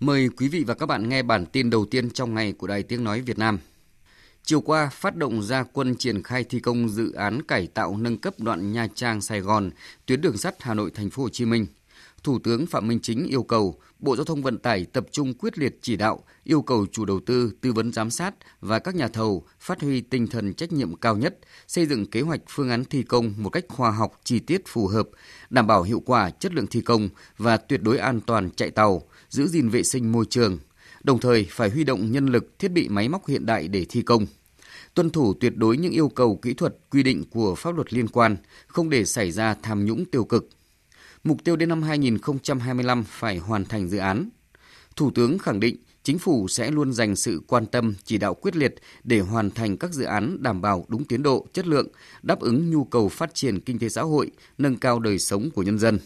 Mời quý vị và các bạn nghe bản tin đầu tiên trong ngày của Đài Tiếng Nói Việt Nam. Chiều qua, phát động ra quân triển khai thi công dự án cải tạo nâng cấp đoạn Nha Trang Sài Gòn, tuyến đường sắt Hà Nội Thành phố Hồ Chí Minh. Thủ tướng Phạm Minh Chính yêu cầu Bộ Giao thông Vận tải tập trung quyết liệt chỉ đạo, yêu cầu chủ đầu tư, tư vấn giám sát và các nhà thầu phát huy tinh thần trách nhiệm cao nhất, xây dựng kế hoạch phương án thi công một cách khoa học, chi tiết phù hợp, đảm bảo hiệu quả chất lượng thi công và tuyệt đối an toàn chạy tàu, giữ gìn vệ sinh môi trường. Đồng thời phải huy động nhân lực, thiết bị máy móc hiện đại để thi công tuân thủ tuyệt đối những yêu cầu kỹ thuật quy định của pháp luật liên quan, không để xảy ra tham nhũng tiêu cực. Mục tiêu đến năm 2025 phải hoàn thành dự án. Thủ tướng khẳng định chính phủ sẽ luôn dành sự quan tâm, chỉ đạo quyết liệt để hoàn thành các dự án đảm bảo đúng tiến độ, chất lượng, đáp ứng nhu cầu phát triển kinh tế xã hội, nâng cao đời sống của nhân dân.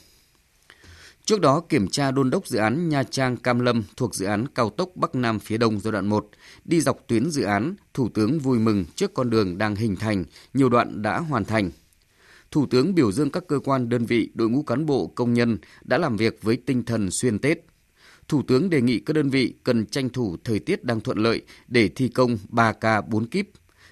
Trước đó, kiểm tra đôn đốc dự án Nha Trang Cam Lâm thuộc dự án cao tốc Bắc Nam phía Đông giai đoạn 1, đi dọc tuyến dự án, Thủ tướng vui mừng trước con đường đang hình thành, nhiều đoạn đã hoàn thành. Thủ tướng biểu dương các cơ quan đơn vị, đội ngũ cán bộ, công nhân đã làm việc với tinh thần xuyên Tết. Thủ tướng đề nghị các đơn vị cần tranh thủ thời tiết đang thuận lợi để thi công 3K 4 kíp.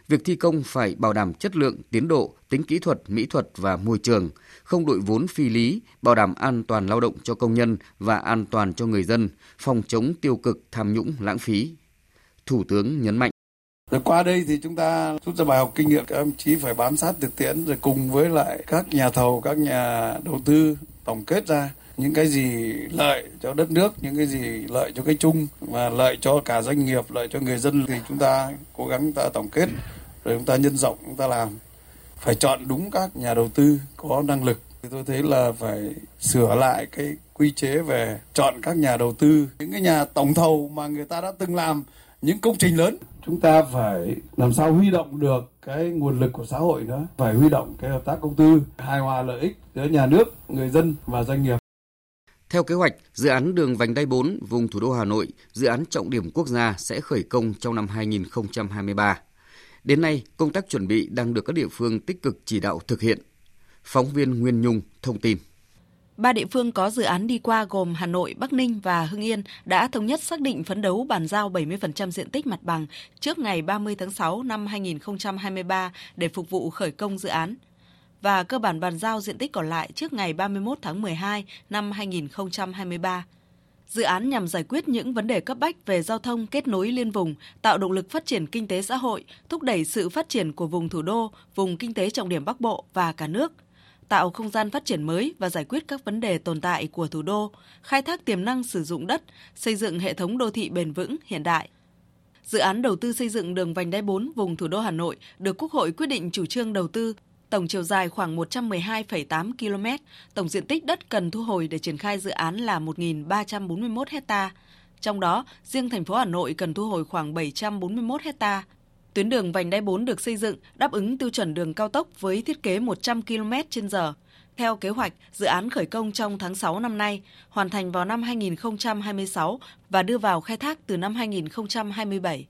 Việc thi công phải bảo đảm chất lượng, tiến độ, tính kỹ thuật, mỹ thuật và môi trường, không đội vốn phi lý, bảo đảm an toàn lao động cho công nhân và an toàn cho người dân, phòng chống tiêu cực, tham nhũng, lãng phí. Thủ tướng nhấn mạnh. Rồi qua đây thì chúng ta rút ra bài học kinh nghiệm các ông chí phải bám sát thực tiễn rồi cùng với lại các nhà thầu, các nhà đầu tư tổng kết ra những cái gì lợi cho đất nước, những cái gì lợi cho cái chung và lợi cho cả doanh nghiệp, lợi cho người dân. Thì chúng ta cố gắng chúng ta tổng kết rồi chúng ta nhân rộng chúng ta làm. Phải chọn đúng các nhà đầu tư có năng lực. Thì tôi thấy là phải sửa lại cái quy chế về chọn các nhà đầu tư. Những cái nhà tổng thầu mà người ta đã từng làm những công trình lớn chúng ta phải làm sao huy động được cái nguồn lực của xã hội nữa phải huy động cái hợp tác công tư hài hòa lợi ích giữa nhà nước người dân và doanh nghiệp theo kế hoạch, dự án đường vành đai 4 vùng thủ đô Hà Nội, dự án trọng điểm quốc gia sẽ khởi công trong năm 2023. Đến nay, công tác chuẩn bị đang được các địa phương tích cực chỉ đạo thực hiện. Phóng viên Nguyên Nhung thông tin. Ba địa phương có dự án đi qua gồm Hà Nội, Bắc Ninh và Hưng Yên đã thống nhất xác định phấn đấu bàn giao 70% diện tích mặt bằng trước ngày 30 tháng 6 năm 2023 để phục vụ khởi công dự án và cơ bản bàn giao diện tích còn lại trước ngày 31 tháng 12 năm 2023. Dự án nhằm giải quyết những vấn đề cấp bách về giao thông kết nối liên vùng, tạo động lực phát triển kinh tế xã hội, thúc đẩy sự phát triển của vùng thủ đô, vùng kinh tế trọng điểm Bắc Bộ và cả nước tạo không gian phát triển mới và giải quyết các vấn đề tồn tại của thủ đô, khai thác tiềm năng sử dụng đất, xây dựng hệ thống đô thị bền vững hiện đại. Dự án đầu tư xây dựng đường vành đai 4 vùng thủ đô Hà Nội được Quốc hội quyết định chủ trương đầu tư tổng chiều dài khoảng 112,8 km, tổng diện tích đất cần thu hồi để triển khai dự án là 1.341 hecta. Trong đó, riêng thành phố Hà Nội cần thu hồi khoảng 741 hecta. Tuyến đường vành đai 4 được xây dựng đáp ứng tiêu chuẩn đường cao tốc với thiết kế 100 km h Theo kế hoạch, dự án khởi công trong tháng 6 năm nay, hoàn thành vào năm 2026 và đưa vào khai thác từ năm 2027.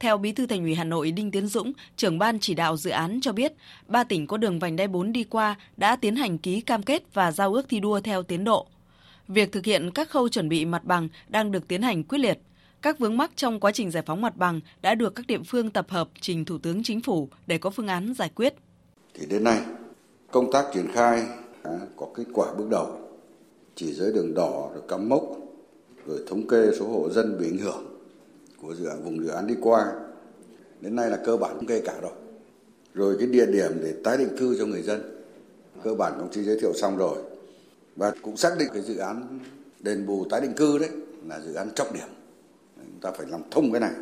Theo Bí thư Thành ủy Hà Nội Đinh Tiến Dũng, trưởng ban chỉ đạo dự án cho biết, ba tỉnh có đường vành đai 4 đi qua đã tiến hành ký cam kết và giao ước thi đua theo tiến độ. Việc thực hiện các khâu chuẩn bị mặt bằng đang được tiến hành quyết liệt. Các vướng mắc trong quá trình giải phóng mặt bằng đã được các địa phương tập hợp trình Thủ tướng Chính phủ để có phương án giải quyết. Thì đến nay, công tác triển khai có kết quả bước đầu, chỉ giới đường đỏ rồi cắm mốc, rồi thống kê số hộ dân bị ảnh hưởng của dự án vùng dự án đi qua. Đến nay là cơ bản thống kê cả rồi. Rồi cái địa điểm để tái định cư cho người dân cơ bản công chí giới thiệu xong rồi. Và cũng xác định cái dự án đền bù tái định cư đấy là dự án trọng điểm chúng ta phải làm thông cái này.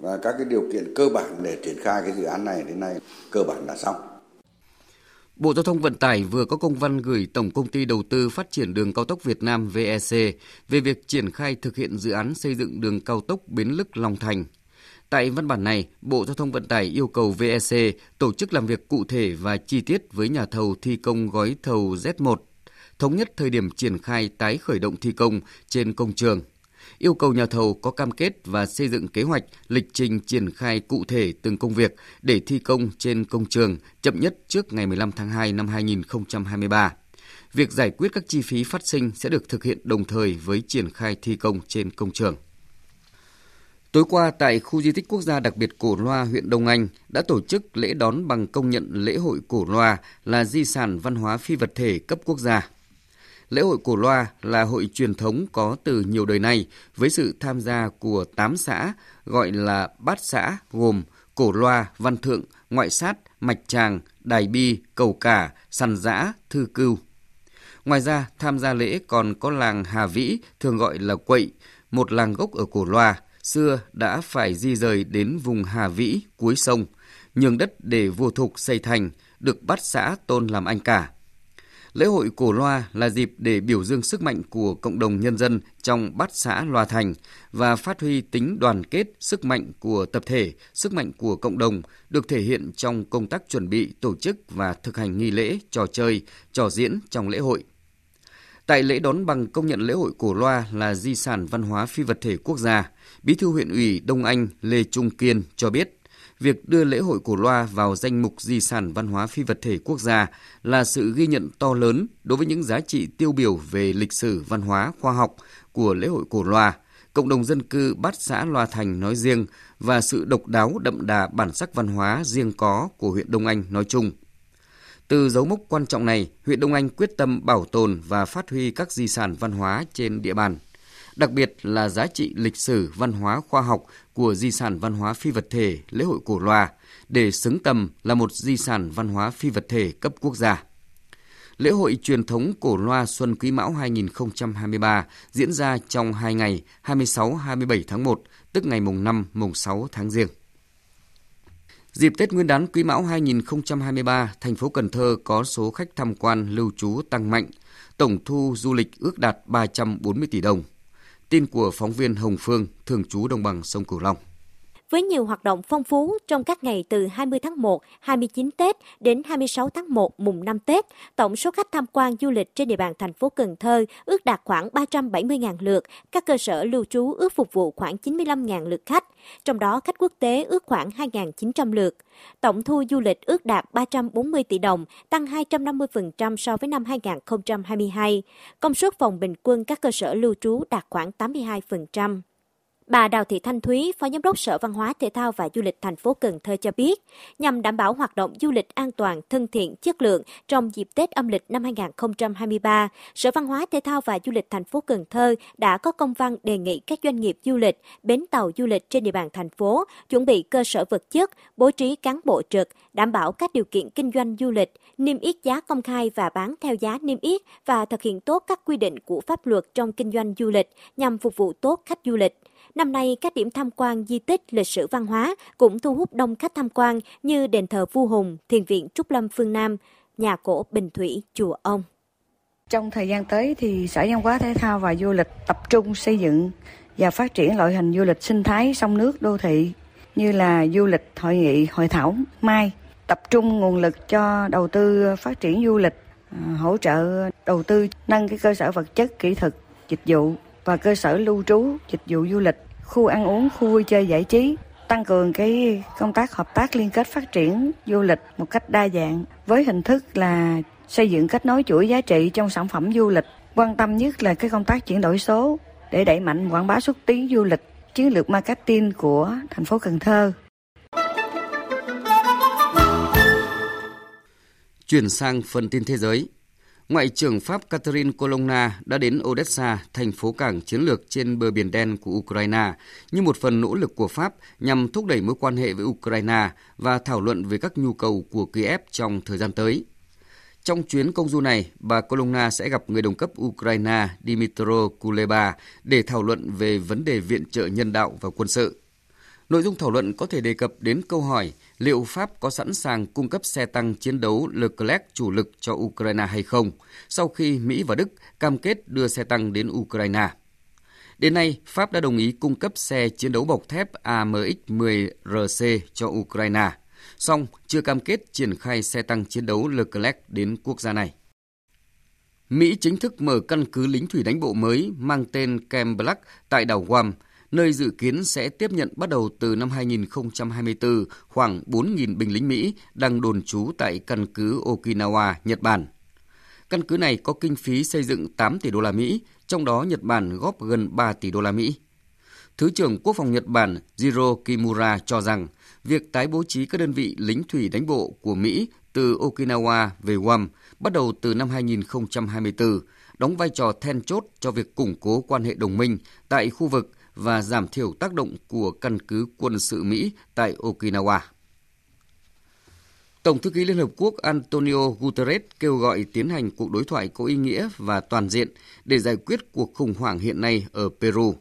Và các cái điều kiện cơ bản để triển khai cái dự án này đến nay cơ bản là xong. Bộ Giao thông Vận tải vừa có công văn gửi Tổng Công ty Đầu tư Phát triển Đường Cao tốc Việt Nam VEC về việc triển khai thực hiện dự án xây dựng đường cao tốc Bến Lức Long Thành. Tại văn bản này, Bộ Giao thông Vận tải yêu cầu VEC tổ chức làm việc cụ thể và chi tiết với nhà thầu thi công gói thầu Z1, thống nhất thời điểm triển khai tái khởi động thi công trên công trường yêu cầu nhà thầu có cam kết và xây dựng kế hoạch, lịch trình triển khai cụ thể từng công việc để thi công trên công trường chậm nhất trước ngày 15 tháng 2 năm 2023. việc giải quyết các chi phí phát sinh sẽ được thực hiện đồng thời với triển khai thi công trên công trường. Tối qua tại khu di tích quốc gia đặc biệt Cổ Loa, huyện Đông Anh đã tổ chức lễ đón bằng công nhận lễ hội Cổ Loa là di sản văn hóa phi vật thể cấp quốc gia. Lễ hội Cổ Loa là hội truyền thống có từ nhiều đời nay với sự tham gia của 8 xã gọi là bát xã gồm Cổ Loa, Văn Thượng, Ngoại Sát, Mạch Tràng, Đài Bi, Cầu Cả, sàn Giã, Thư Cưu. Ngoài ra, tham gia lễ còn có làng Hà Vĩ, thường gọi là Quậy, một làng gốc ở Cổ Loa, xưa đã phải di rời đến vùng Hà Vĩ, cuối sông, nhường đất để vua thục xây thành, được bắt xã tôn làm anh cả. Lễ hội Cổ Loa là dịp để biểu dương sức mạnh của cộng đồng nhân dân trong bát xã Loa Thành và phát huy tính đoàn kết, sức mạnh của tập thể, sức mạnh của cộng đồng được thể hiện trong công tác chuẩn bị, tổ chức và thực hành nghi lễ, trò chơi, trò diễn trong lễ hội. Tại lễ đón bằng công nhận lễ hội Cổ Loa là di sản văn hóa phi vật thể quốc gia, Bí thư huyện ủy Đông Anh Lê Trung Kiên cho biết, việc đưa lễ hội Cổ Loa vào danh mục di sản văn hóa phi vật thể quốc gia là sự ghi nhận to lớn đối với những giá trị tiêu biểu về lịch sử, văn hóa, khoa học của lễ hội Cổ Loa, cộng đồng dân cư bát xã Loa Thành nói riêng và sự độc đáo đậm đà bản sắc văn hóa riêng có của huyện Đông Anh nói chung. Từ dấu mốc quan trọng này, huyện Đông Anh quyết tâm bảo tồn và phát huy các di sản văn hóa trên địa bàn đặc biệt là giá trị lịch sử, văn hóa, khoa học của di sản văn hóa phi vật thể lễ hội cổ loa để xứng tầm là một di sản văn hóa phi vật thể cấp quốc gia. Lễ hội truyền thống cổ loa Xuân Quý Mão 2023 diễn ra trong 2 ngày 26-27 tháng 1, tức ngày mùng 5, mùng 6 tháng Giêng. Dịp Tết Nguyên đán Quý Mão 2023, thành phố Cần Thơ có số khách tham quan lưu trú tăng mạnh, tổng thu du lịch ước đạt 340 tỷ đồng. Tin của phóng viên Hồng Phương, thường trú đồng bằng sông Cửu Long với nhiều hoạt động phong phú trong các ngày từ 20 tháng 1, 29 Tết đến 26 tháng 1 mùng 5 Tết, tổng số khách tham quan du lịch trên địa bàn thành phố Cần Thơ ước đạt khoảng 370.000 lượt, các cơ sở lưu trú ước phục vụ khoảng 95.000 lượt khách, trong đó khách quốc tế ước khoảng 2.900 lượt. Tổng thu du lịch ước đạt 340 tỷ đồng, tăng 250% so với năm 2022. Công suất phòng bình quân các cơ sở lưu trú đạt khoảng 82%. Bà Đào Thị Thanh Thúy, Phó Giám đốc Sở Văn hóa Thể thao và Du lịch thành phố Cần Thơ cho biết, nhằm đảm bảo hoạt động du lịch an toàn, thân thiện, chất lượng trong dịp Tết âm lịch năm 2023, Sở Văn hóa Thể thao và Du lịch thành phố Cần Thơ đã có công văn đề nghị các doanh nghiệp du lịch, bến tàu du lịch trên địa bàn thành phố chuẩn bị cơ sở vật chất, bố trí cán bộ trực, đảm bảo các điều kiện kinh doanh du lịch, niêm yết giá công khai và bán theo giá niêm yết và thực hiện tốt các quy định của pháp luật trong kinh doanh du lịch nhằm phục vụ tốt khách du lịch. Năm nay, các điểm tham quan di tích lịch sử văn hóa cũng thu hút đông khách tham quan như đền thờ Vua Hùng, Thiền viện Trúc Lâm phương Nam, nhà cổ Bình Thủy, Chùa Ông. Trong thời gian tới thì Sở Văn hóa Thể thao và Du lịch tập trung xây dựng và phát triển loại hình du lịch sinh thái sông nước đô thị như là du lịch hội nghị hội thảo mai tập trung nguồn lực cho đầu tư phát triển du lịch ờ, hỗ trợ đầu tư nâng cái cơ sở vật chất kỹ thuật dịch vụ và cơ sở lưu trú, dịch vụ du lịch, khu ăn uống, khu vui chơi giải trí, tăng cường cái công tác hợp tác liên kết phát triển du lịch một cách đa dạng với hình thức là xây dựng kết nối chuỗi giá trị trong sản phẩm du lịch, quan tâm nhất là cái công tác chuyển đổi số để đẩy mạnh quảng bá xúc tiến du lịch, chiến lược marketing của thành phố Cần Thơ. Chuyển sang phần tin thế giới. Ngoại trưởng Pháp Catherine Colonna đã đến Odessa, thành phố cảng chiến lược trên bờ biển đen của Ukraine, như một phần nỗ lực của Pháp nhằm thúc đẩy mối quan hệ với Ukraine và thảo luận về các nhu cầu của Kiev trong thời gian tới. Trong chuyến công du này, bà Colonna sẽ gặp người đồng cấp Ukraine Dmytro Kuleba để thảo luận về vấn đề viện trợ nhân đạo và quân sự. Nội dung thảo luận có thể đề cập đến câu hỏi liệu Pháp có sẵn sàng cung cấp xe tăng chiến đấu Leclerc chủ lực cho Ukraine hay không, sau khi Mỹ và Đức cam kết đưa xe tăng đến Ukraine. Đến nay, Pháp đã đồng ý cung cấp xe chiến đấu bọc thép AMX-10RC cho Ukraine, song chưa cam kết triển khai xe tăng chiến đấu Leclerc đến quốc gia này. Mỹ chính thức mở căn cứ lính thủy đánh bộ mới mang tên Camp Black tại đảo Guam, nơi dự kiến sẽ tiếp nhận bắt đầu từ năm 2024 khoảng 4.000 binh lính Mỹ đang đồn trú tại căn cứ Okinawa, Nhật Bản. Căn cứ này có kinh phí xây dựng 8 tỷ đô la Mỹ, trong đó Nhật Bản góp gần 3 tỷ đô la Mỹ. Thứ trưởng Quốc phòng Nhật Bản Jiro Kimura cho rằng việc tái bố trí các đơn vị lính thủy đánh bộ của Mỹ từ Okinawa về Guam bắt đầu từ năm 2024 đóng vai trò then chốt cho việc củng cố quan hệ đồng minh tại khu vực và giảm thiểu tác động của căn cứ quân sự Mỹ tại Okinawa. Tổng thư ký Liên Hợp Quốc Antonio Guterres kêu gọi tiến hành cuộc đối thoại có ý nghĩa và toàn diện để giải quyết cuộc khủng hoảng hiện nay ở Peru.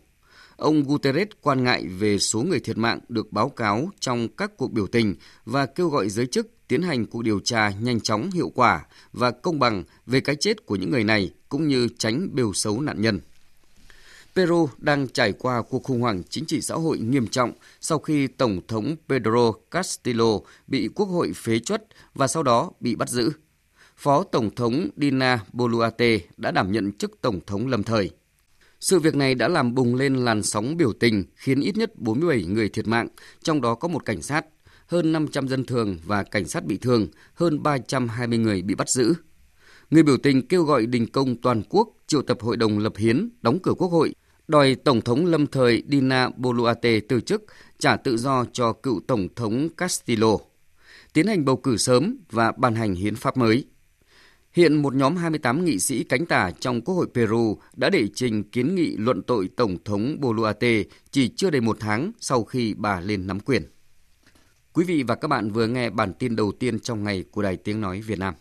Ông Guterres quan ngại về số người thiệt mạng được báo cáo trong các cuộc biểu tình và kêu gọi giới chức tiến hành cuộc điều tra nhanh chóng, hiệu quả và công bằng về cái chết của những người này cũng như tránh bêu xấu nạn nhân. Peru đang trải qua cuộc khủng hoảng chính trị xã hội nghiêm trọng sau khi Tổng thống Pedro Castillo bị Quốc hội phế chuất và sau đó bị bắt giữ. Phó Tổng thống Dina Boluarte đã đảm nhận chức Tổng thống lâm thời. Sự việc này đã làm bùng lên làn sóng biểu tình khiến ít nhất 47 người thiệt mạng, trong đó có một cảnh sát, hơn 500 dân thường và cảnh sát bị thương, hơn 320 người bị bắt giữ. Người biểu tình kêu gọi đình công toàn quốc triệu tập hội đồng lập hiến, đóng cửa quốc hội, đòi Tổng thống lâm thời Dina Boluarte từ chức, trả tự do cho cựu Tổng thống Castillo, tiến hành bầu cử sớm và ban hành hiến pháp mới. Hiện một nhóm 28 nghị sĩ cánh tả trong Quốc hội Peru đã đệ trình kiến nghị luận tội Tổng thống Boluarte chỉ chưa đầy một tháng sau khi bà lên nắm quyền. Quý vị và các bạn vừa nghe bản tin đầu tiên trong ngày của Đài Tiếng Nói Việt Nam.